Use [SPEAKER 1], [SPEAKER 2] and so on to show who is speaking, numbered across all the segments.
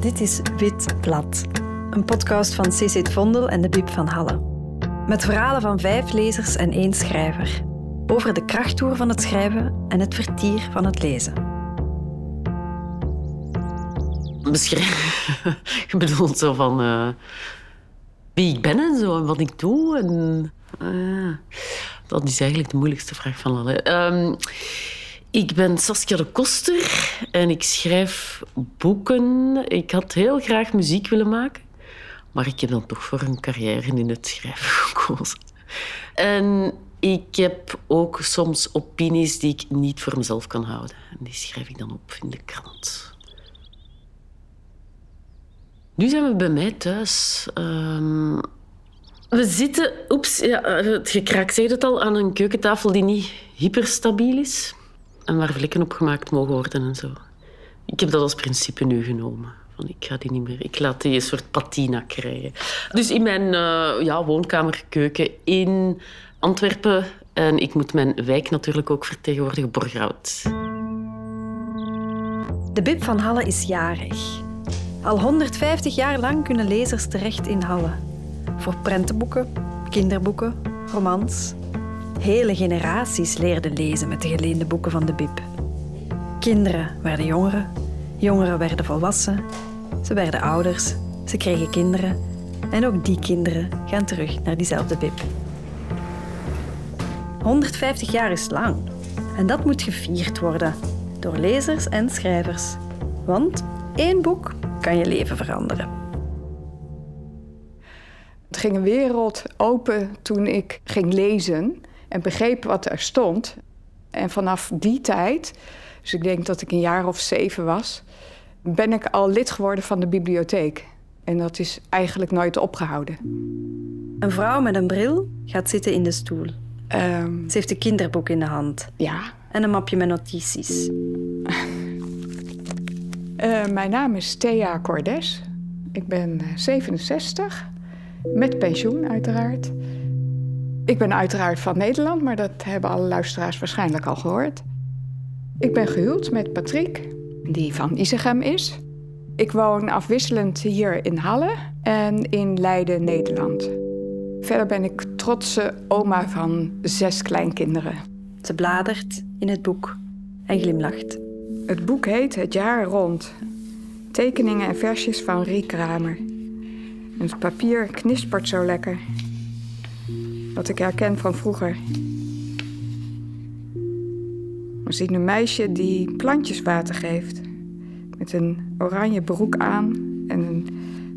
[SPEAKER 1] Dit is Wit Blad, een podcast van CC Vondel en de Bib van Halle. Met verhalen van vijf lezers en één schrijver. Over de krachttoer van het schrijven en het vertier van het lezen.
[SPEAKER 2] Beschrijf. Je bedoelt zo van uh, wie ik ben en zo en wat ik doe. En, uh, dat is eigenlijk de moeilijkste vraag van alle. Um, ik ben Saskia de Koster en ik schrijf boeken. Ik had heel graag muziek willen maken, maar ik heb dan toch voor een carrière in het schrijven gekozen. En ik heb ook soms opinies die ik niet voor mezelf kan houden. En die schrijf ik dan op in de krant. Nu zijn we bij mij thuis. Um, we zitten, oeps, ja, het gekraak zei het al, aan een keukentafel die niet hyperstabiel is en waar vlekken op gemaakt mogen worden en zo. Ik heb dat als principe nu genomen. Van, ik ga die niet meer. Ik laat die een soort patina krijgen. Dus in mijn uh, ja, woonkamerkeuken in Antwerpen. En ik moet mijn wijk natuurlijk ook vertegenwoordigen, Borgerhout.
[SPEAKER 1] De Bib van Halle is jarig. Al 150 jaar lang kunnen lezers terecht in Halle. Voor prentenboeken, kinderboeken, romans Hele generaties leerden lezen met de geleende boeken van de Bib. Kinderen werden jongeren, jongeren werden volwassen, ze werden ouders, ze kregen kinderen en ook die kinderen gaan terug naar diezelfde Bib. 150 jaar is lang en dat moet gevierd worden door lezers en schrijvers. Want één boek kan je leven veranderen.
[SPEAKER 3] Het ging een wereld open toen ik ging lezen en begreep wat er stond. En vanaf die tijd, dus ik denk dat ik een jaar of zeven was, ben ik al lid geworden van de bibliotheek. En dat is eigenlijk nooit opgehouden.
[SPEAKER 1] Een vrouw met een bril gaat zitten in de stoel. Um, Ze heeft een kinderboek in de hand.
[SPEAKER 3] Ja.
[SPEAKER 1] En een mapje met notities.
[SPEAKER 3] uh, mijn naam is Thea Cordes. Ik ben 67, eh, met pensioen uiteraard. Ik ben uiteraard van Nederland, maar dat hebben alle luisteraars waarschijnlijk al gehoord. Ik ben gehuwd met Patrick, die van Isegem is. Ik woon afwisselend hier in Halle en in Leiden, Nederland. Verder ben ik trotse oma van zes kleinkinderen.
[SPEAKER 1] Ze bladert in het boek en glimlacht.
[SPEAKER 3] Het boek heet Het jaar rond. Tekeningen en versjes van Rie Kramer. Het papier knispert zo lekker wat ik herken van vroeger. We zien een meisje die plantjes water geeft. Met een oranje broek aan en een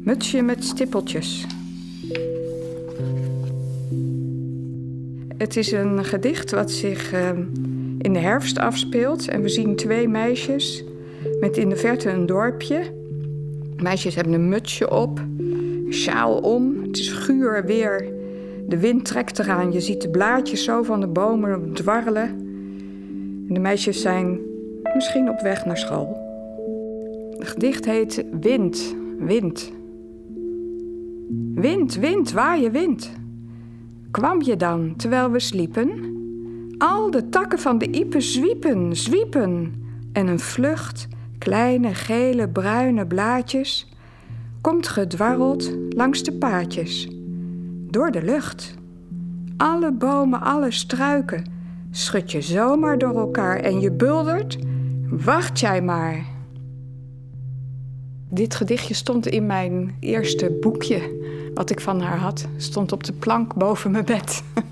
[SPEAKER 3] mutsje met stippeltjes. Het is een gedicht wat zich ehm, in de herfst afspeelt. En we zien twee meisjes met in de verte een dorpje. Meisjes hebben een mutsje op, een sjaal om. Het is guur weer de wind trekt eraan. Je ziet de blaadjes zo van de bomen dwarrelen. En de meisjes zijn misschien op weg naar school. Het gedicht heet Wind, Wind. Wind, wind, je wind. Kwam je dan terwijl we sliepen? Al de takken van de iepen zwiepen, zwiepen. En een vlucht, kleine gele bruine blaadjes, komt gedwarreld langs de paadjes door de lucht. Alle bomen, alle struiken schud je zomaar door elkaar en je buldert. Wacht jij maar. Dit gedichtje stond in mijn eerste boekje wat ik van haar had. Stond op de plank boven mijn bed.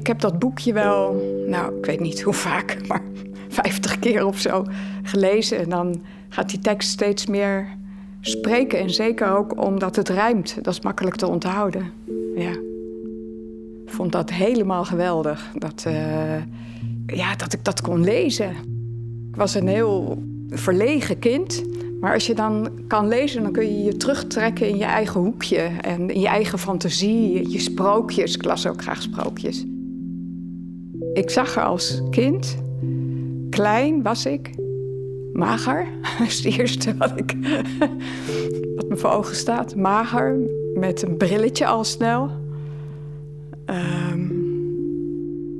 [SPEAKER 3] ik heb dat boekje wel, nou, ik weet niet hoe vaak, maar vijftig keer of zo gelezen. En dan gaat die tekst steeds meer spreken. En zeker ook omdat het rijmt. Dat is makkelijk te onthouden. Ja. Ik vond dat helemaal geweldig. Dat, uh, ja, dat ik dat kon lezen. Ik was een heel verlegen kind. Maar als je dan kan lezen, dan kun je je terugtrekken in je eigen hoekje. En in je eigen fantasie, je sprookjes. Ik las ook graag sprookjes. Ik zag er als kind, klein was ik, mager. Dat is het eerste wat, ik, wat me voor ogen staat. Mager, met een brilletje al snel. Um,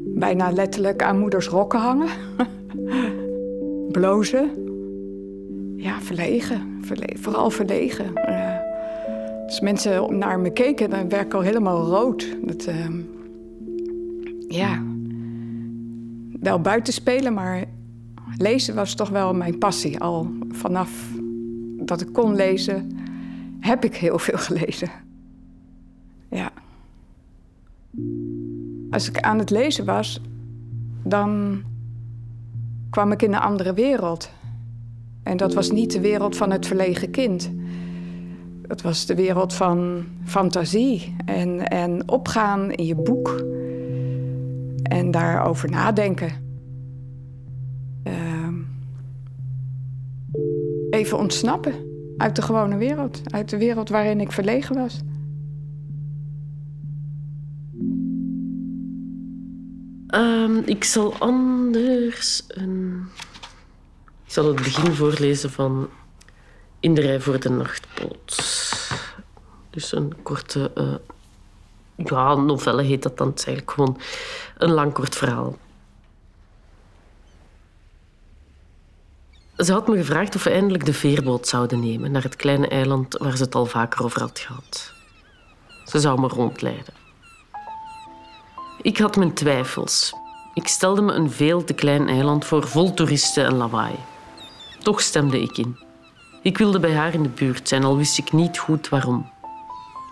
[SPEAKER 3] bijna letterlijk aan moeders rokken hangen. Blozen. ja, verlegen. vooral verlegen. Uh, als mensen naar me keken, dan werd ik al helemaal rood. Dat, ehm, ja, wel buiten spelen, maar lezen was toch wel mijn passie. Al vanaf dat ik kon lezen, heb ik heel veel gelezen. Ja. Als ik aan het lezen was, dan kwam ik in een andere wereld. En dat was niet de wereld van het verlegen kind. Het was de wereld van fantasie en, en opgaan in je boek en daarover nadenken. Even ontsnappen uit de gewone wereld, uit de wereld waarin ik verlegen was.
[SPEAKER 2] Um, ik zal anders een. Ik zal het begin voorlezen van In de rij voor de nachtboot. Dus een korte. Uh, ja, novelle heet dat dan. Het is eigenlijk gewoon een lang kort verhaal. Ze had me gevraagd of we eindelijk de veerboot zouden nemen naar het kleine eiland waar ze het al vaker over had gehad. Ze zou me rondleiden. Ik had mijn twijfels. Ik stelde me een veel te klein eiland voor vol toeristen en lawaai. Toch stemde ik in. Ik wilde bij haar in de buurt zijn, al wist ik niet goed waarom.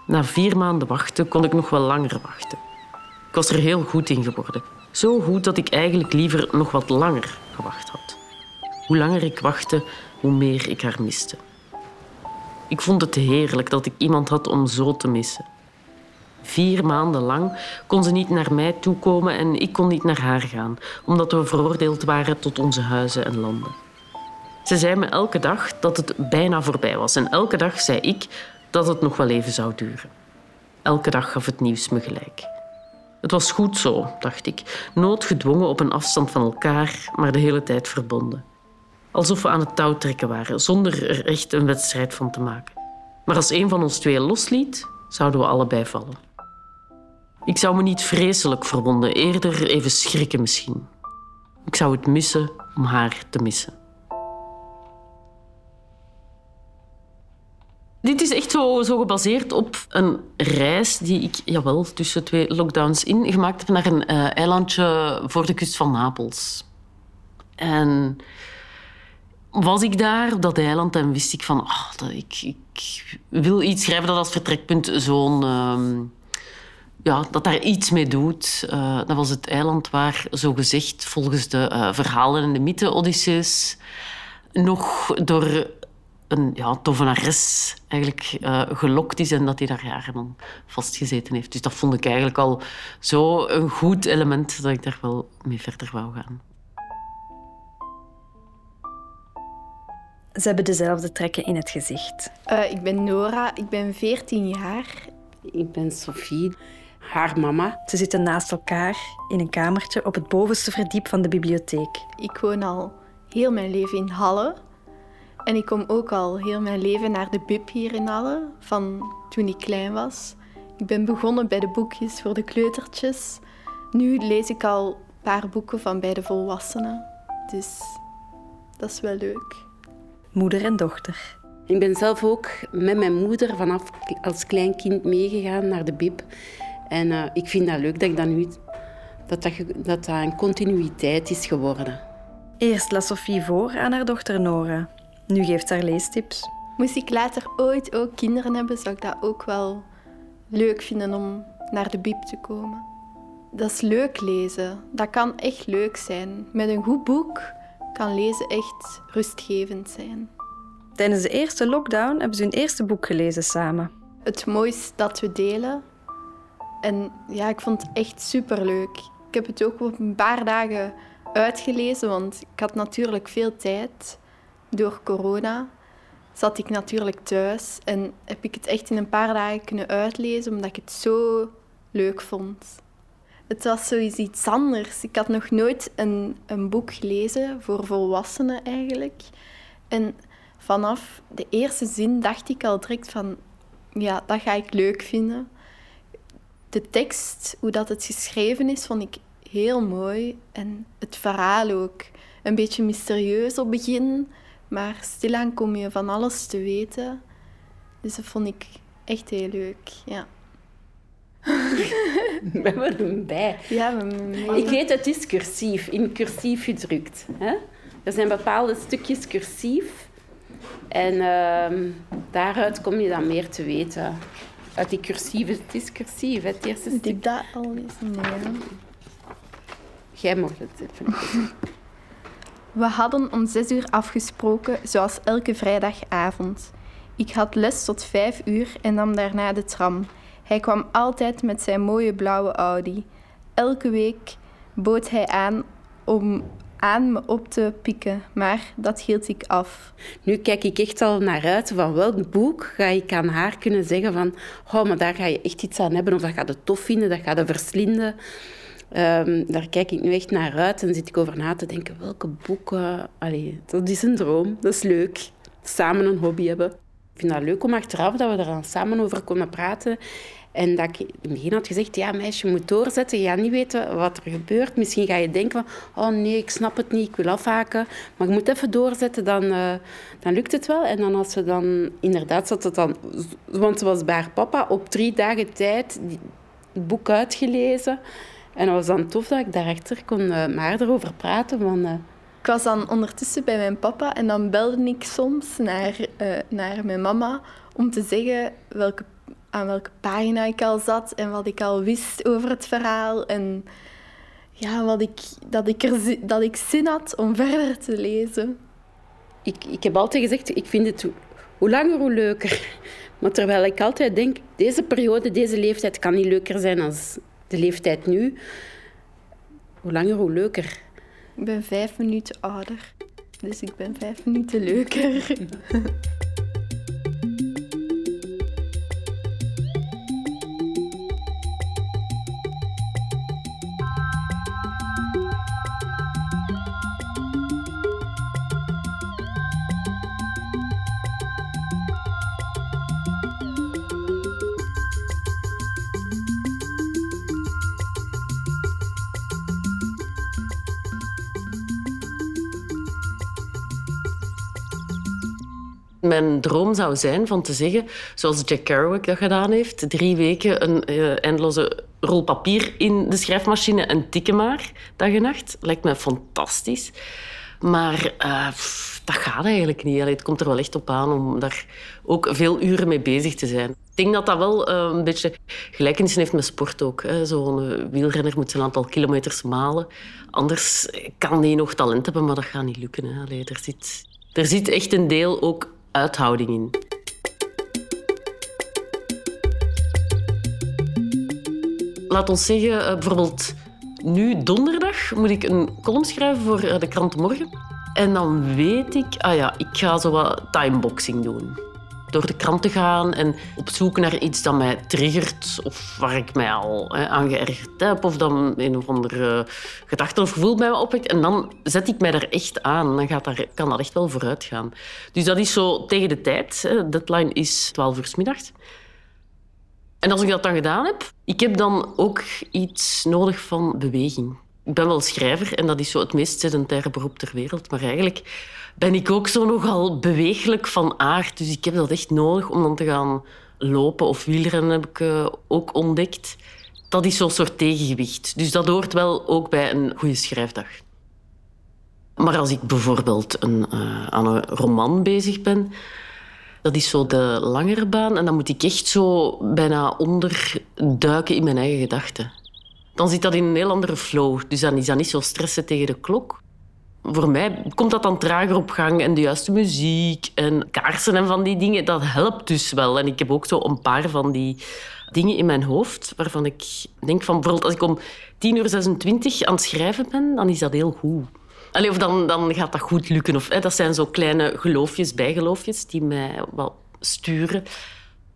[SPEAKER 2] Na vier maanden wachten kon ik nog wel langer wachten. Ik was er heel goed in geworden. Zo goed dat ik eigenlijk liever nog wat langer gewacht had. Hoe langer ik wachtte, hoe meer ik haar miste. Ik vond het heerlijk dat ik iemand had om zo te missen. Vier maanden lang kon ze niet naar mij toekomen en ik kon niet naar haar gaan, omdat we veroordeeld waren tot onze huizen en landen. Ze zei me elke dag dat het bijna voorbij was en elke dag zei ik dat het nog wel even zou duren. Elke dag gaf het nieuws me gelijk. Het was goed zo, dacht ik, noodgedwongen op een afstand van elkaar, maar de hele tijd verbonden. Alsof we aan het touw trekken waren, zonder er echt een wedstrijd van te maken. Maar als een van ons twee losliet, zouden we allebei vallen. Ik zou me niet vreselijk verwonden, eerder even schrikken misschien. Ik zou het missen om haar te missen. Dit is echt zo, zo, gebaseerd op een reis die ik, jawel, tussen twee lockdowns in gemaakt heb naar een uh, eilandje voor de kust van Napels. En was ik daar op dat eiland en wist ik van, oh, dat ik, ik wil iets schrijven dat als vertrekpunt zo'n... Uh, ja, dat daar iets mee doet. Uh, dat was het eiland waar, zo gezegd, volgens de uh, verhalen en de mythe Odysseus, nog door een ja, tovenares eigenlijk uh, gelokt is en dat hij daar jaren vastgezeten heeft. Dus dat vond ik eigenlijk al zo een goed element dat ik daar wel mee verder wou gaan.
[SPEAKER 1] Ze hebben dezelfde trekken in het gezicht.
[SPEAKER 4] ik ben Nora, ik ben 14 jaar.
[SPEAKER 5] Ik ben Sophie haar mama.
[SPEAKER 1] Ze zitten naast elkaar in een kamertje op het bovenste verdiep van de bibliotheek.
[SPEAKER 4] Ik woon al heel mijn leven in Halle. En ik kom ook al heel mijn leven naar de bib hier in Halle, van toen ik klein was. Ik ben begonnen bij de boekjes voor de kleutertjes. Nu lees ik al een paar boeken van bij de volwassenen. Dus dat is wel leuk.
[SPEAKER 1] Moeder en dochter.
[SPEAKER 5] Ik ben zelf ook met mijn moeder vanaf als klein kind meegegaan naar de bib. En uh, ik vind dat leuk dat ik dat nu... Dat dat, dat, dat een continuïteit is geworden.
[SPEAKER 1] Eerst las Sophie voor aan haar dochter Nora. Nu geeft ze haar leestips.
[SPEAKER 4] Moest ik later ooit ook kinderen hebben, zou ik dat ook wel leuk vinden om naar de bib te komen. Dat is leuk lezen. Dat kan echt leuk zijn. Met een goed boek kan lezen echt rustgevend zijn.
[SPEAKER 1] Tijdens de eerste lockdown hebben ze hun eerste boek gelezen samen.
[SPEAKER 4] Het mooiste dat we delen en ja, ik vond het echt superleuk. Ik heb het ook op een paar dagen uitgelezen, want ik had natuurlijk veel tijd. Door corona zat ik natuurlijk thuis en heb ik het echt in een paar dagen kunnen uitlezen, omdat ik het zo leuk vond. Het was sowieso iets anders. Ik had nog nooit een, een boek gelezen voor volwassenen eigenlijk. En vanaf de eerste zin dacht ik al direct van, ja, dat ga ik leuk vinden de tekst, hoe dat het geschreven is, vond ik heel mooi. En het verhaal ook. Een beetje mysterieus op het begin, Maar stilaan kom je van alles te weten. Dus dat vond ik echt heel leuk, ja.
[SPEAKER 5] We hebben hem bij.
[SPEAKER 4] Ja, we.
[SPEAKER 5] Ik weet, het is cursief, in cursief gedrukt. Hè? Er zijn bepaalde stukjes cursief. En ehm, daaruit kom je dan meer te weten. Uit die cursieve, het is cursief, het eerste stuk.
[SPEAKER 4] ik dat al eens? Nee.
[SPEAKER 5] Jij mag het even.
[SPEAKER 4] We hadden om zes uur afgesproken, zoals elke vrijdagavond. Ik had les tot vijf uur en nam daarna de tram. Hij kwam altijd met zijn mooie blauwe Audi. Elke week bood hij aan om aan me op te pikken, maar dat hield ik af.
[SPEAKER 5] Nu kijk ik echt al naar uit van welk boek ga ik aan haar kunnen zeggen van oh, maar daar ga je echt iets aan hebben of dat gaat het tof vinden, dat gaat het verslinden. Ehm, daar kijk ik nu echt naar uit en zit ik over na te denken welke boeken. Allee, dat is een droom, dat is leuk. Samen een hobby hebben. Ik vind dat leuk om achteraf dat we er dan samen over konden praten. En dat ik in het begin had gezegd, ja meisje, je moet doorzetten. Je gaat niet weten wat er gebeurt. Misschien ga je denken van, oh nee, ik snap het niet, ik wil afhaken. Maar je moet even doorzetten, dan, eh, dan lukt het wel. En dan als ze dan, inderdaad zat het dan... Want ze was bij papa op drie dagen tijd het boek uitgelezen. En dat was dan tof dat ik daarachter kon eh, met haar erover praten. Van, eh,
[SPEAKER 4] Ik was dan ondertussen bij mijn papa en dan belde ik soms naar, naar mijn mama om te zeggen welke, aan welke pagina ik al zat en wat ik al wist over het verhaal. En ja, wat ik, dat, ik er, dat ik zin had om verder te lezen.
[SPEAKER 5] ik, ik heb altijd gezegd, ik vind het hoe, hoe langer, hoe leuker. Maar terwijl ik altijd denk, deze periode, deze leeftijd kan niet leuker zijn dan de leeftijd nu. Hoe langer, hoe leuker.
[SPEAKER 4] Ik ben vijf minuten ouder, dus ik ben vijf minuten leuker.
[SPEAKER 2] Mijn droom zou zijn van te zeggen, zoals Jack Kerouac dat gedaan heeft, drie weken een eh, eindeloze rol papier in de schrijfmachine en tikken maar, dag en nacht. Lijkt me fantastisch. Maar eh, dat gaat eigenlijk niet. Allee, het komt er wel echt op aan om daar ook veel uren mee bezig te zijn. Ik denk dat dat wel eh, een beetje gelijkenissen heeft met sport ook. Zo'n wielrenner moet een aantal kilometers malen. Anders kan die nog talent hebben, maar dat gaat niet lukken. Hè. Allee, er, zit, er zit echt een deel ook uithouding in. Laat ons zeggen, eh, bijvoorbeeld nu donderdag moet ik een column schrijven voor eh, de krant Morgen. En dan weet ik, ah ja, ik ga zo wat timeboxing doen. Door de krant te gaan en op zoek naar iets dat mij triggert of waar ik mij al hè, aan geërgerd heb of dan een of andere gedachte of gevoel bij me opwekt. En dan zet ik mij daar echt aan. Dan gaat daar, kan dat echt wel vooruit gaan. Dus dat is zo tegen de tijd. Hè. Deadline is 12 uur 's middags. En als ik dat dan gedaan heb, ik heb dan ook iets nodig van beweging. Ik ben wel schrijver en dat is zo het meest sedentaire beroep ter wereld. Maar eigenlijk ben ik ook zo nogal beweeglijk van aard. Dus ik heb dat echt nodig om dan te gaan lopen of wielrennen, heb ik eh, ook ontdekt. Dat is zo'n soort tegengewicht. Dus dat hoort wel ook bij een goede schrijfdag. Maar als ik bijvoorbeeld een, eh, aan een roman bezig ben, dat is zo de langere baan. En dan moet ik echt zo bijna onderduiken in mijn eigen gedachten. Dan zit dat in een heel andere flow. Dus dan is dat niet zo stressen tegen de klok. Voor mij komt dat dan trager op gang. En de juiste muziek en kaarsen en van die dingen, dat helpt dus wel. En ik heb ook zo een paar van die dingen in mijn hoofd waarvan ik denk van... Bijvoorbeeld als ik om 10 uur 26 aan het schrijven ben, dan is dat heel goed. Allee, of dan, dan gaat dat goed lukken. Of, hè, dat zijn zo kleine geloofjes, bijgeloofjes, die mij wel sturen.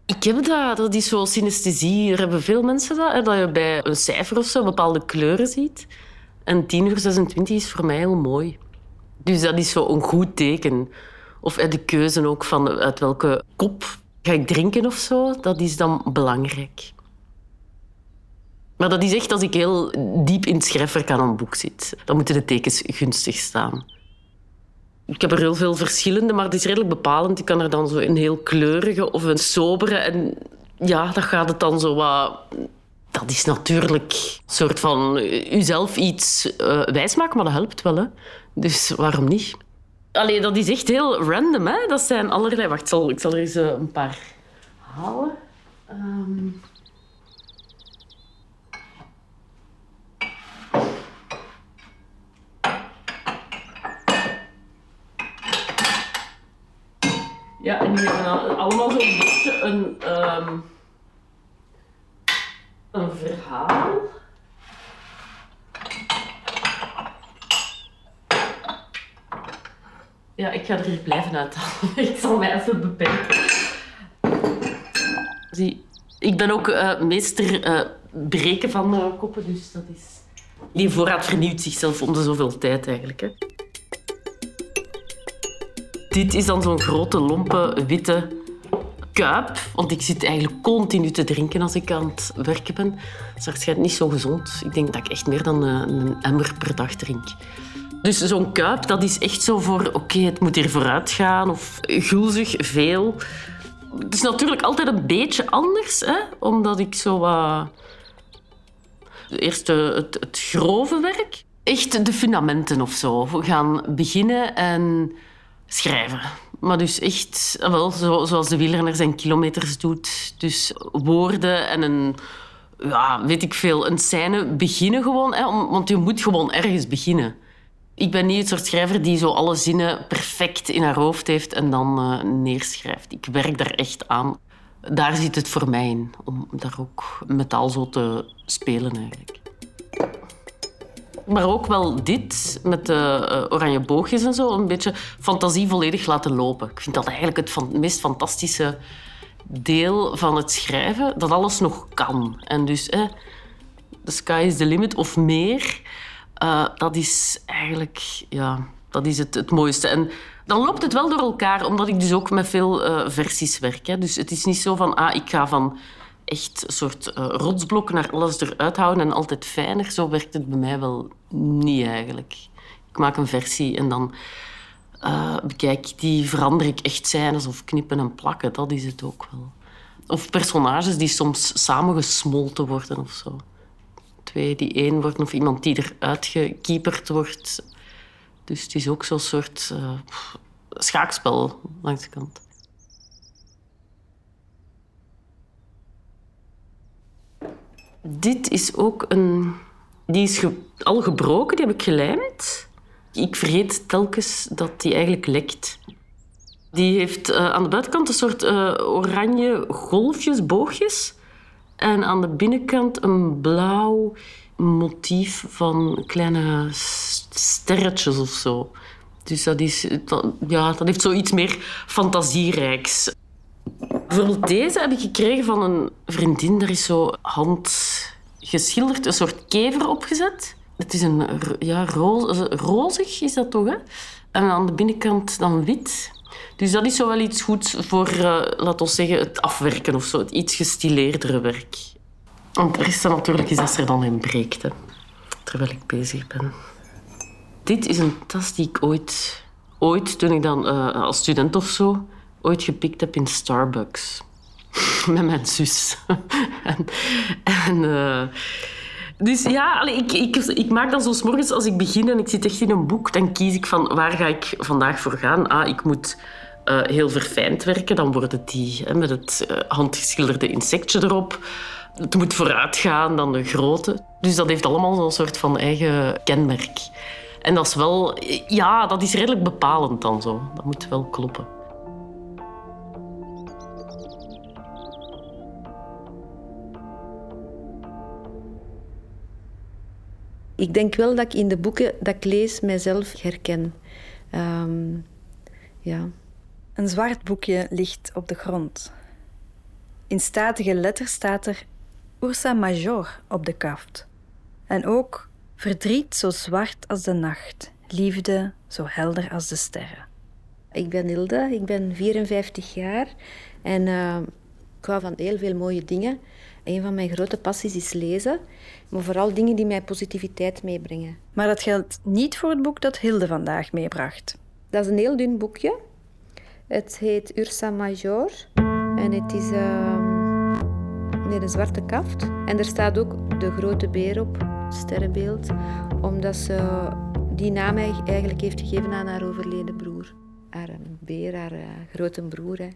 [SPEAKER 2] Ik heb dat. Dat is zo synesthesie. Er hebben veel mensen dat. Hè, dat je bij een cijfer of zo bepaalde kleuren ziet. En 10 uur 26 is voor mij heel mooi. Dus dat is zo een goed teken. Of de keuze ook van uit welke kop ga ik drinken of zo. Dat is dan belangrijk. Maar dat is echt als ik heel diep in het schrijfwerk aan een boek zit. Dan moeten de tekens gunstig staan. Ik heb er heel veel verschillende, maar het is redelijk bepalend. Ik kan er dan zo een heel kleurige of een sobere. En ja, dat gaat het dan zo wat... Dat is natuurlijk een soort van jezelf iets uh, wijsmaken, maar dat helpt wel. Hè? Dus waarom niet? Allee, dat is echt heel random. Hè? Dat zijn allerlei... Wacht, ik zal, ik zal er eens uh, een paar halen. Um... Ja, en die hebben allemaal zo'n beetje een, um, een verhaal. Ja, ik ga er hier blijven uithalen. ik zal mij even beperken. Zie, ik ben ook uh, meester uh, breken van uh, koppen, dus dat is... Die voorraad vernieuwt zichzelf om de zoveel tijd eigenlijk. Hè. Dit is dan zo'n grote, lompe, witte kuip. Want ik zit eigenlijk continu te drinken als ik aan het werken ben. Dat is waarschijnlijk niet zo gezond. Ik denk dat ik echt meer dan een emmer per dag drink. Dus zo'n kuip, dat is echt zo voor... Oké, het moet hier vooruit gaan. Of gulzig, veel. Het is natuurlijk altijd een beetje anders. Hè? Omdat ik zo wat... Eerst het, het grove werk. Echt de fundamenten of zo. gaan beginnen en schrijven. Maar dus echt, ah, wel, zoals de wielrenner zijn kilometers doet. Dus woorden en een, ja, weet ik veel, een scène beginnen gewoon. Hè, want je moet gewoon ergens beginnen. Ik ben niet het soort schrijver die zo alle zinnen perfect in haar hoofd heeft en dan uh, neerschrijft. Ik werk daar echt aan. Daar zit het voor mij in, om daar ook metaal zo te spelen eigenlijk. Maar ook wel dit, met de uh, oranje boogjes en zo, een beetje fantasie volledig laten lopen. Ik vind dat eigenlijk het van, meest fantastische deel van het schrijven, dat alles nog kan. En dus, eh, the sky is the limit of meer, uh, dat is eigenlijk ja, dat is het, het mooiste. En dan loopt het wel door elkaar, omdat ik dus ook met veel uh, versies werk. Hè. Dus het is niet zo van, ah, ik ga van echt een soort uh, rotsblok naar alles eruit houden en altijd fijner. Zo werkt het bij mij wel niet eigenlijk. Ik maak een versie en dan uh, bekijk die, verander ik echt scènes of knippen en plakken. Dat is het ook wel. Of personages die soms samengesmolten worden of zo. Twee die één worden of iemand die eruit gekieperd wordt. Dus het is ook zo'n soort uh, schaakspel langs de kant. Dit is ook een... Die is al gebroken, die heb ik gelijmd. Ik vergeet telkens dat die eigenlijk lekt. Die heeft uh, aan de buitenkant een soort uh, oranje golfjes, boogjes. En aan de binnenkant een blauw motief van kleine sterretjes of zo. Dus dat, is, ja, dat heeft zoiets meer fantasierijks. Bijvoorbeeld deze heb ik gekregen van een vriendin. Daar is zo handgeschilderd, een soort kever opgezet. Het is een ja, roze, rozig, is dat toch? Hè? En aan de binnenkant dan wit. Dus dat is zo wel iets goeds voor, uh, laten we zeggen, het afwerken of zo. Het iets gestileerdere werk. En het rest natuurlijk is dat er dan in breekt, terwijl ik bezig ben. Dit is een tas die ik ooit, ooit toen ik dan uh, als student of zo ooit gepikt heb in Starbucks. Met mijn zus. en, uh, dus ja, ik, ik, ik, maak dan zo morgens als ik begin en ik zit echt in een boek, dan kies ik van waar ga ik vandaag voor gaan. Ah, ik moet uh, heel verfijnd werken, dan worden die hè, met het uh, handgeschilderde insectje erop. Het moet vooruit gaan, dan de grote. Dus dat heeft allemaal zo'n soort van eigen kenmerk. En dat is wel, ja, dat is redelijk bepalend dan zo. Dat moet wel kloppen.
[SPEAKER 1] Ik denk wel dat ik in de boeken dat ik lees mijzelf herken. Um, ja. Een zwart boekje ligt op de grond. In statige letters staat er Ursa Major op de kaft. En ook verdriet zo zwart als de nacht, liefde zo helder als de sterren. Ik ben Hilde, ik ben 54 jaar en uh, ik hou van heel veel mooie dingen. Een van mijn grote passies is lezen, maar vooral dingen die mij positiviteit meebrengen. Maar dat geldt niet voor het boek dat Hilde vandaag meebracht.
[SPEAKER 6] Dat is een heel dun boekje. Het heet Ursa Major en het is uh, nee, een zwarte kaft. En er staat ook de grote beer op, sterrenbeeld, omdat ze die naam eigenlijk heeft gegeven aan haar overleden broer. Haar beer, haar uh, grote broer. Hè.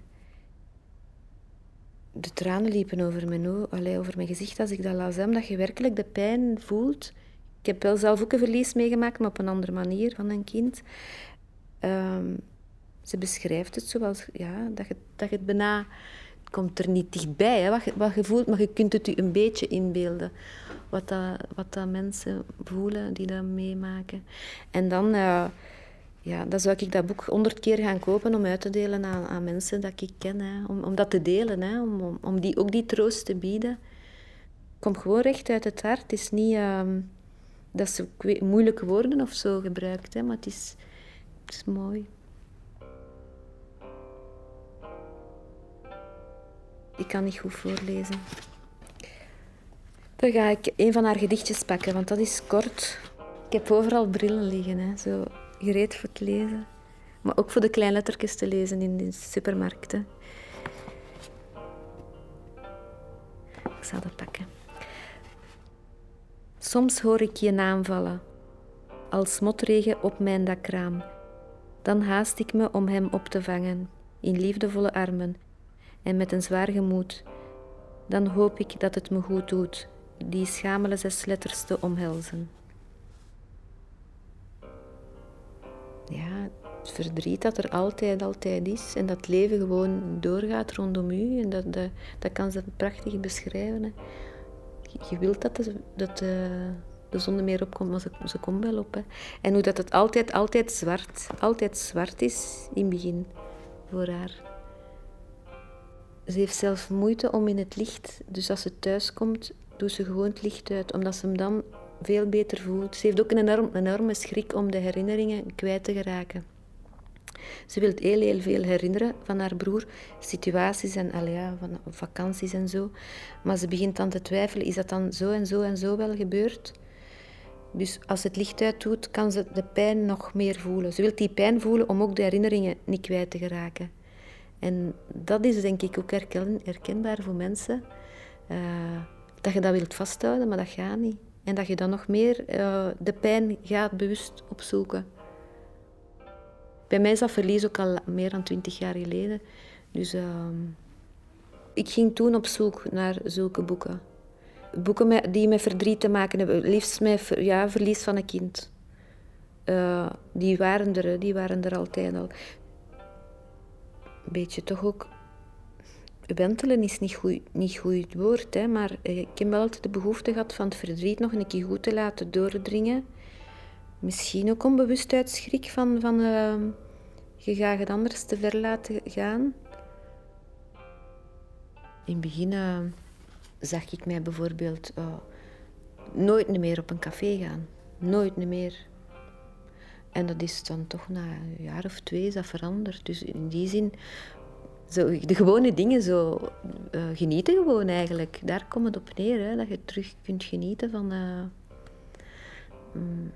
[SPEAKER 6] De tranen liepen over mijn, allee, over mijn gezicht als ik dat las, omdat je werkelijk de pijn voelt. Ik heb wel zelf ook een verlies meegemaakt, maar op een andere manier van een kind. Um, ze beschrijft het zoals ja, dat, je, dat je het bijna... Het komt er niet dichtbij, hè, wat, je, wat je voelt, maar je kunt het je een beetje inbeelden. Wat, dat, wat dat mensen voelen die dat meemaken. En dan... Uh, ja, dan zou ik dat boek honderd keer gaan kopen om uit te delen aan, aan mensen dat ik ken. Om, om dat te delen, hè. Om, om, om die, ook die troost te bieden. Komt gewoon recht uit het hart. Het is niet uh, dat ze moeilijke woorden of zo gebruikt, hè, maar het is, het is mooi. Ik kan niet goed voorlezen. Dan ga ik een van haar gedichtjes pakken, want dat is kort. Ik heb overal brillen liggen, hè, zo gereed voor het lezen. Maar ook voor de kleinlettertjes te lezen in de supermarkten. Ik zal dat pakken. Soms hoor ik je naam vallen, als motregen op mijn dakraam. Dan haast ik me om hem op te vangen, in liefdevolle armen en met een zwaar gemoed. Dan hoop ik dat het me goed doet, die schamele zes letters te omhelzen. Ja, het verdriet dat er altijd, altijd is en dat leven gewoon doorgaat rondom u. En dat, dat, dat kan ze prachtig beschrijven. Hè. Je wilt dat, de, dat de, de zon meer opkomt, maar ze, ze komt wel op. Hè. En hoe dat het altijd, altijd zwart, altijd zwart is in het begin voor haar. Ze heeft zelf moeite om in het licht, dus als ze thuis komt, doet ze gewoon het licht uit, omdat ze hem dan veel beter voelt. Ze heeft ook een enorm, enorme schrik om de herinneringen kwijt te geraken. Ze wil heel, heel veel herinneren van haar broer, situaties en alia, van vakanties en zo. Maar ze begint dan te twijfelen, is dat dan zo en zo en zo wel gebeurd? Dus als het licht uit doet, kan ze de pijn nog meer voelen. Ze wil die pijn voelen om ook de herinneringen niet kwijt te geraken. En dat is denk ik ook herkenbaar voor mensen. Uh, dat je dat wilt vasthouden, maar dat gaat niet. En dat je dan nog meer uh, de pijn gaat bewust opzoeken. Bij mij is dat verlies ook al meer dan twintig jaar geleden. Dus uh, ik ging toen op zoek naar zulke boeken. Boeken die met verdriet te maken hebben, liefst met ja, verlies van een kind. Uh, die waren er, die waren er altijd al beetje toch ook... Wentelen is niet goed, niet goed woord, hè, maar eh, ik heb wel altijd de behoefte gehad van het verdriet nog een keer goed te laten doordringen. Misschien ook onbewust uit schrik van, van uh, je gaat het anders te ver laten gaan. In het begin uh, zag ik mij bijvoorbeeld uh, nooit meer op een café gaan. Nooit meer. En dat is dan toch na een jaar of twee is dat veranderd. Dus in die zin, zo, de gewone dingen zo uh, genieten gewoon eigenlijk. Daar komt het op neer, hè, dat je terug kunt genieten van... Uh, mm.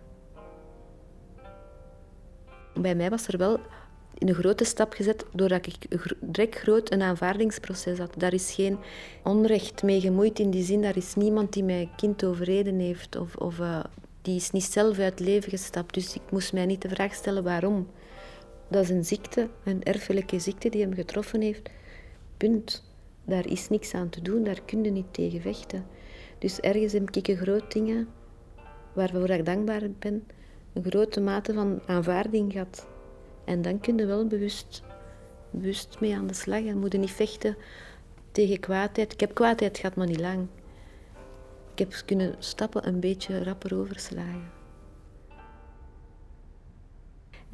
[SPEAKER 6] Bij mij was er wel een grote stap gezet doordat ik direct groot een aanvaardingsproces had. Daar is geen onrecht mee gemoeid in die zin. Daar is niemand die mijn kind overreden heeft of, of uh, die is niet zelf uit het leven gestapt. Dus ik moest mij niet de vraag stellen waarom. Dat is een ziekte, een erfelijke ziekte die hem getroffen heeft. Punt. Daar is niks aan te doen, daar kun je niet tegen vechten. Dus ergens heb ik een groot dingen waarvoor ik dankbaar ben, een grote mate van aanvaarding gehad. En dan kun je wel bewust, bewust mee aan de slag. En moet niet vechten tegen kwaadheid. Ik heb kwaadheid gehad, maar niet lang. Ik heb kunnen stappen een beetje rapper overslagen.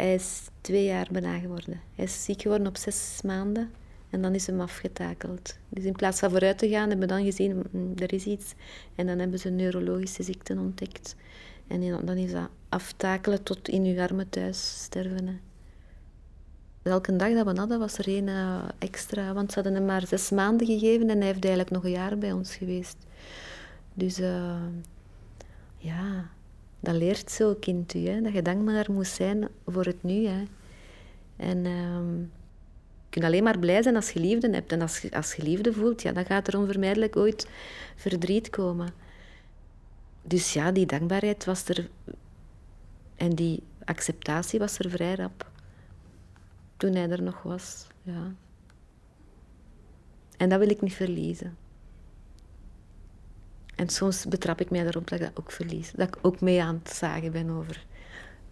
[SPEAKER 6] Hij is twee jaar bijna geworden. Hij is ziek geworden op zes maanden en dan is hem afgetakeld. Dus in plaats van vooruit te gaan, hebben we dan gezien, mm, er is iets. En dan hebben ze neurologische ziekten ontdekt. En dan is dat aftakelen tot in uw armen thuis sterven. Elke dag dat we hadden, was er één eh, extra. Want ze hadden hem maar zes maanden gegeven en hij heeft eigenlijk nog een jaar bij ons geweest. Dus uh, ja, dat leert zo'n kind u, hè, dat je dankbaar moet zijn voor het nu. Hè. En ehm, je kunt alleen maar blij zijn als je liefde hebt. En als je, als je liefde voelt, ja, dan gaat er onvermijdelijk ooit verdriet komen. Dus ja, die dankbaarheid was er. En die acceptatie was er vrij rap. Toen hij er nog was, ja. En dat wil ik niet verliezen. En soms betrap ik mij erop dat ik dat ook verlies. Dat ik ook mee aan het zagen ben over,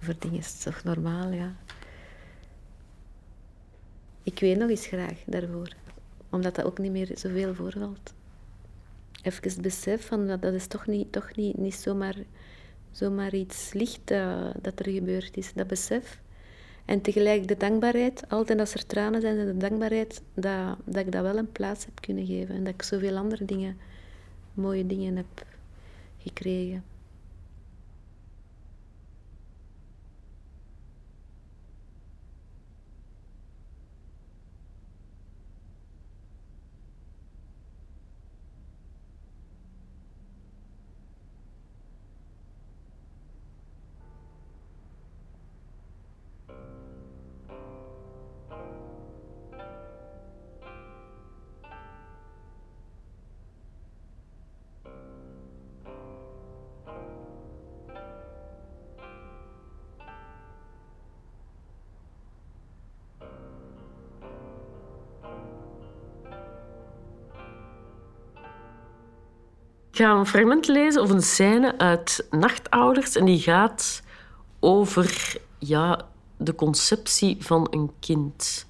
[SPEAKER 6] over dingen. Is toch normaal, ja. Ik weet nog eens graag daarvoor. Omdat dat ook niet meer zoveel voorvalt. Even het besef van dat, dat is toch niet, toch niet, niet zomaar, zomaar iets licht uh, dat er gebeurd is. Dat besef. En tegelijk de dankbaarheid, altijd als er tranen zijn, de dankbaarheid dat, dat ik dat wel een plaats heb kunnen geven. En dat ik zoveel andere dingen, mooie dingen heb gekregen.
[SPEAKER 2] Ga een fragment lezen of een scène uit Nachtouders. En die gaat over ja, de conceptie van een kind.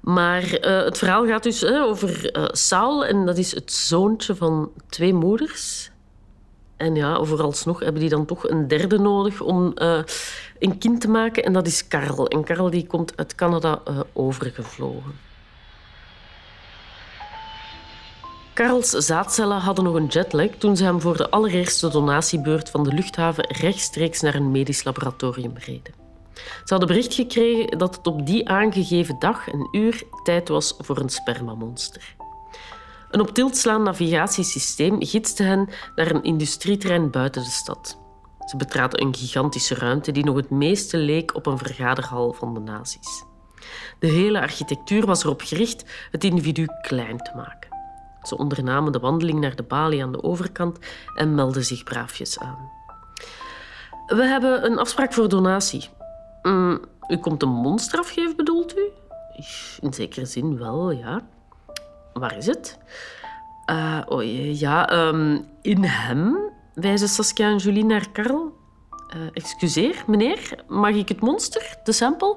[SPEAKER 2] Maar uh, het verhaal gaat dus over uh, Saul. En dat is het zoontje van twee moeders. En ja, vooralsnog hebben die dan toch een derde nodig om een kind te maken. En dat is Karel. En Karel die komt uit Canada overgevlogen. Karels zaadcellen hadden nog een jetlag toen ze hem voor de allereerste donatiebeurt van de luchthaven rechtstreeks naar een medisch laboratorium reden. Ze hadden bericht gekregen dat het op die aangegeven dag en uur tijd was voor een spermamonster. Een op tilt navigatiesysteem gidste hen naar een industrieterrein buiten de stad. Ze betraden een gigantische ruimte die nog het meeste leek op een vergaderhal van de nazi's. De hele architectuur was erop gericht het individu klein te maken. Ze ondernamen de wandeling naar de balie aan de overkant en meldden zich braafjes aan. We hebben een afspraak voor donatie. Mm, u komt een monster afgeven, bedoelt u? In zekere zin wel, ja. Waar is het? Uh, oh, ja, um, in hem, wijzen Saskia en Julie naar Karel. Uh, excuseer, meneer, mag ik het monster, de sample?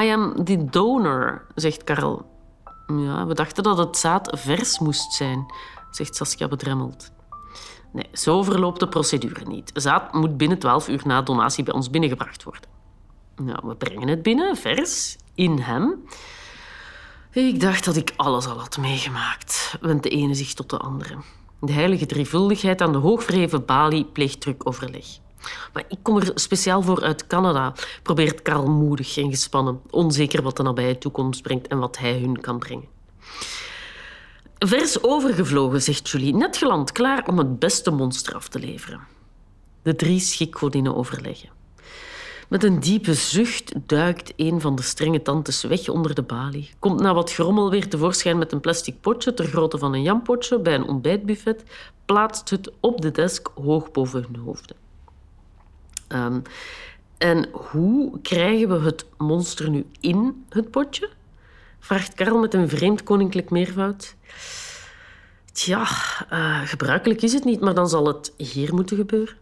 [SPEAKER 2] I am the donor, zegt Karel. Ja, we dachten dat het zaad vers moest zijn, zegt Saskia bedremmeld. Nee, zo verloopt de procedure niet. Zaad moet binnen 12 uur na donatie bij ons binnengebracht worden. Ja, we brengen het binnen, vers, in hem. Ik dacht dat ik alles al had meegemaakt, wendt de ene zich tot de andere. De heilige drievuldigheid aan de hoogverheven balie pleegt drukoverleg. Maar ik kom er speciaal voor uit Canada, probeert Karl moedig en gespannen, onzeker wat de nabije toekomst brengt en wat hij hun kan brengen. Vers overgevlogen, zegt Julie, net geland, klaar om het beste monster af te leveren. De drie schikgodinnen overleggen. Met een diepe zucht duikt een van de strenge tantes weg onder de balie, komt na wat grommel weer tevoorschijn met een plastic potje ter grootte van een jampotje bij een ontbijtbuffet, plaatst het op de desk hoog boven hun hoofden. Um, en hoe krijgen we het monster nu in het potje? Vraagt Karel met een vreemd koninklijk meervoud. Tja, uh, gebruikelijk is het niet, maar dan zal het hier moeten gebeuren.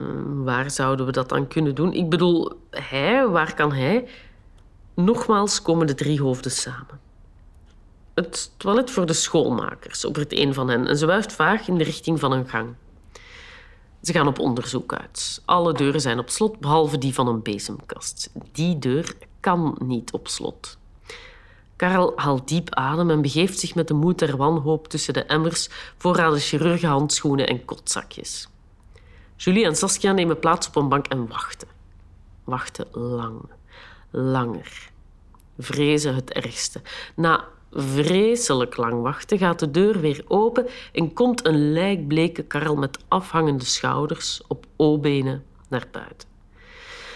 [SPEAKER 2] Uh, waar zouden we dat dan kunnen doen? Ik bedoel, hij, waar kan hij? Nogmaals komen de drie hoofden samen. Het toilet voor de schoolmakers op het een van hen en ze wuift vaag in de richting van een gang. Ze gaan op onderzoek uit. Alle deuren zijn op slot, behalve die van een bezemkast. Die deur kan niet op slot. Karel haalt diep adem en begeeft zich met de moed der wanhoop tussen de emmers, voorraden chirurgenhandschoenen en kotzakjes. Julie en Saskia nemen plaats op een bank en wachten. Wachten lang, langer. Vrezen het ergste. Na vreselijk lang wachten gaat de deur weer open en komt een lijkbleke Karel met afhangende schouders op O-benen naar buiten.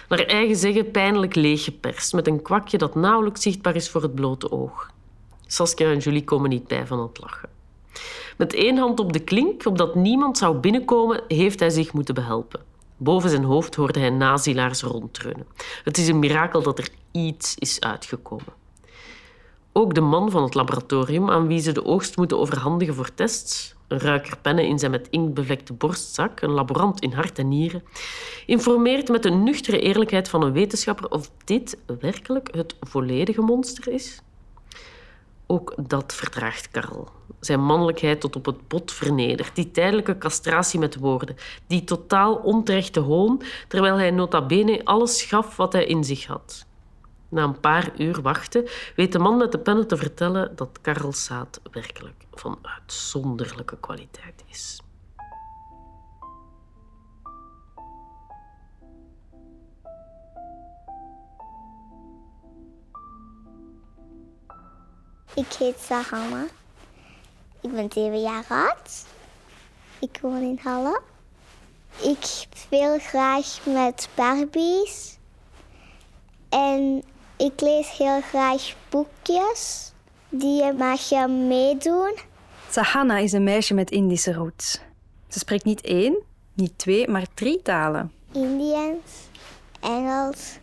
[SPEAKER 2] naar eigen zeggen pijnlijk leeggeperst, met een kwakje dat nauwelijks zichtbaar is voor het blote oog. Saskia en Julie komen niet bij van het lachen. Met één hand op de klink, opdat niemand zou binnenkomen, heeft hij zich moeten behelpen. Boven zijn hoofd hoorde hij nazilaars rondtreunen. Het is een mirakel dat er iets is uitgekomen. Ook de man van het laboratorium, aan wie ze de oogst moeten overhandigen voor tests, een ruiker pennen in zijn met inkt bevlekte borstzak, een laborant in hart en nieren, informeert met de nuchtere eerlijkheid van een wetenschapper of dit werkelijk het volledige monster is. Ook dat verdraagt Karel. Zijn mannelijkheid tot op het bot vernedert, die tijdelijke castratie met woorden, die totaal onterechte hoon, terwijl hij nota bene alles gaf wat hij in zich had. Na een paar uur wachten weet de man met de pennen te vertellen dat Karels zaad werkelijk van uitzonderlijke kwaliteit is.
[SPEAKER 7] Ik heet Sahama. Ik ben zeven jaar oud. Ik woon in Halle. Ik speel graag met Barbies. En ik lees heel graag boekjes. Die mag je meedoen.
[SPEAKER 1] Sahana is een meisje met Indische roots. Ze spreekt niet één, niet twee, maar drie talen.
[SPEAKER 7] Indiaans, Engels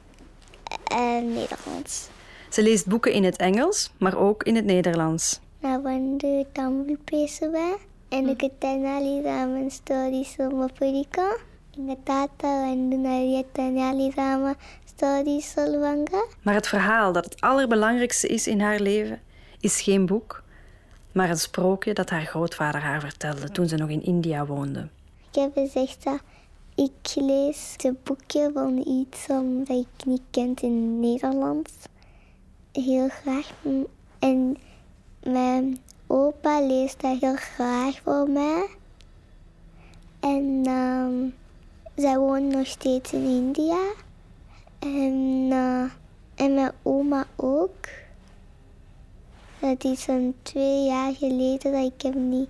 [SPEAKER 7] en Nederlands.
[SPEAKER 1] Ze leest boeken in het Engels, maar ook in het Nederlands.
[SPEAKER 7] Nou, wanneer Tamil bezig ben, en ik tenali ramen stories om mijn Ik taata, wanneer tenali ramen
[SPEAKER 1] maar het verhaal dat het allerbelangrijkste is in haar leven, is geen boek, maar een sprookje dat haar grootvader haar vertelde toen ze nog in India woonde.
[SPEAKER 7] Ik heb gezegd dat ik lees de boekje van iets um, dat ik niet kent in Nederlands. Heel graag. En mijn opa leest dat heel graag voor mij. En ehm, zij woont nog steeds in India. En, eh, en mijn oma ook. Dat is een twee jaar geleden dat ik hem niet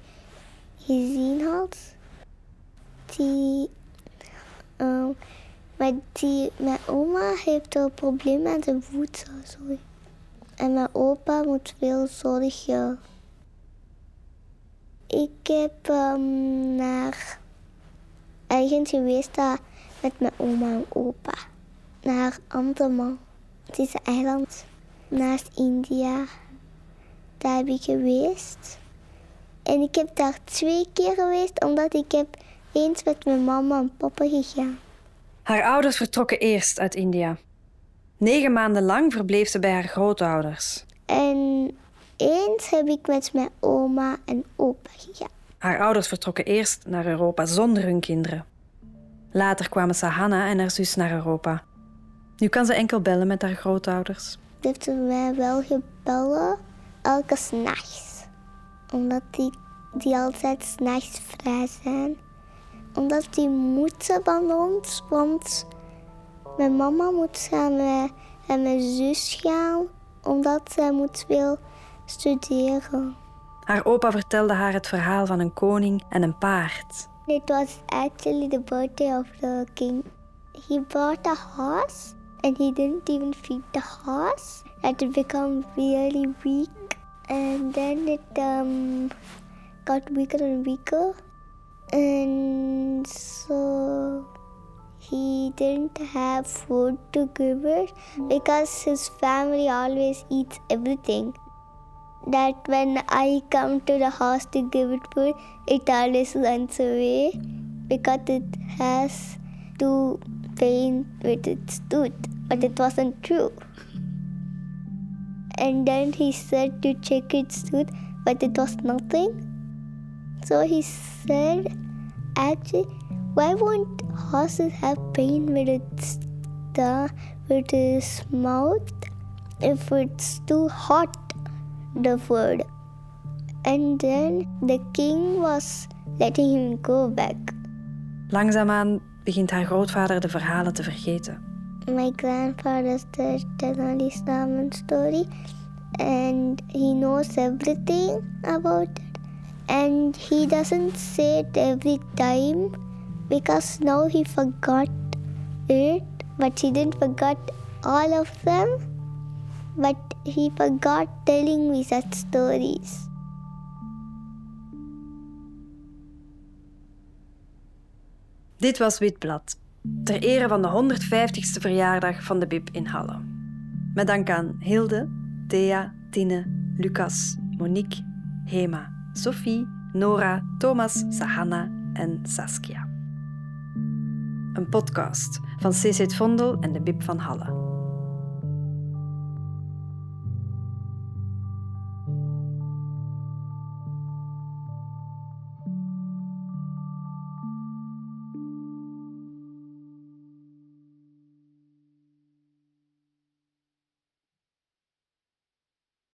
[SPEAKER 7] gezien had. Die, eh, maar die, mijn oma heeft een probleem met zijn voedsel. Sorry. En mijn opa moet veel zorgen. Ik heb ehm, naar ergens geweest daar met mijn oma en opa. Naar Andaman. Het is een eiland naast India. Daar heb ik geweest. En ik heb daar twee keer geweest, omdat ik heb eens met mijn mama en papa gegaan.
[SPEAKER 1] Haar ouders vertrokken eerst uit India. Negen maanden lang verbleef ze bij haar grootouders.
[SPEAKER 7] En eens heb ik met mijn oma en opa gegaan.
[SPEAKER 1] Haar ouders vertrokken eerst naar Europa zonder hun kinderen. Later kwamen Sahana en haar zus naar Europa. Nu kan ze enkel bellen met haar grootouders.
[SPEAKER 7] Ze heeft mij wel gebellen, elke s'nachts. Omdat die, die altijd s'nachts vrij zijn. Omdat die moeten van ons, want mijn mama moet samen en mijn zus gaan, omdat zij moet veel studeren.
[SPEAKER 1] Haar opa vertelde haar het verhaal van een koning en een paard.
[SPEAKER 7] It was actually the birthday of the king. He bought a horse and he didn't even feed the horse. It had become really weak and then it um, got weaker and weaker. And so he didn't have food to give it because his family always eats everything. That when I come to the house to give it food, it always runs away because it has to pain with its tooth. But it wasn't true. And then he said to check its tooth, but it was nothing. So he said, actually, why won't horses have pain with its tongue, with its mouth, if it's too hot, the food? And then the king was letting him go back.
[SPEAKER 1] Langzaamaan begint haar grootvader de verhalen te vergeten.
[SPEAKER 7] My grandfather's the Tenali Salmon story, and he knows everything about it. And he doesn't say it every time because now he forgot it but he didn't forget all of them. But he forgot telling me such stories.
[SPEAKER 1] Dit was Witblad, ter ere van de 150ste verjaardag van de Bib in Halle. Met dank aan Hilde, Thea, Tine, Lucas, Monique, Hema, Sophie, Nora, Thomas, Sahana en Saskia. Een podcast van CC Vondel en de Bib van Halle.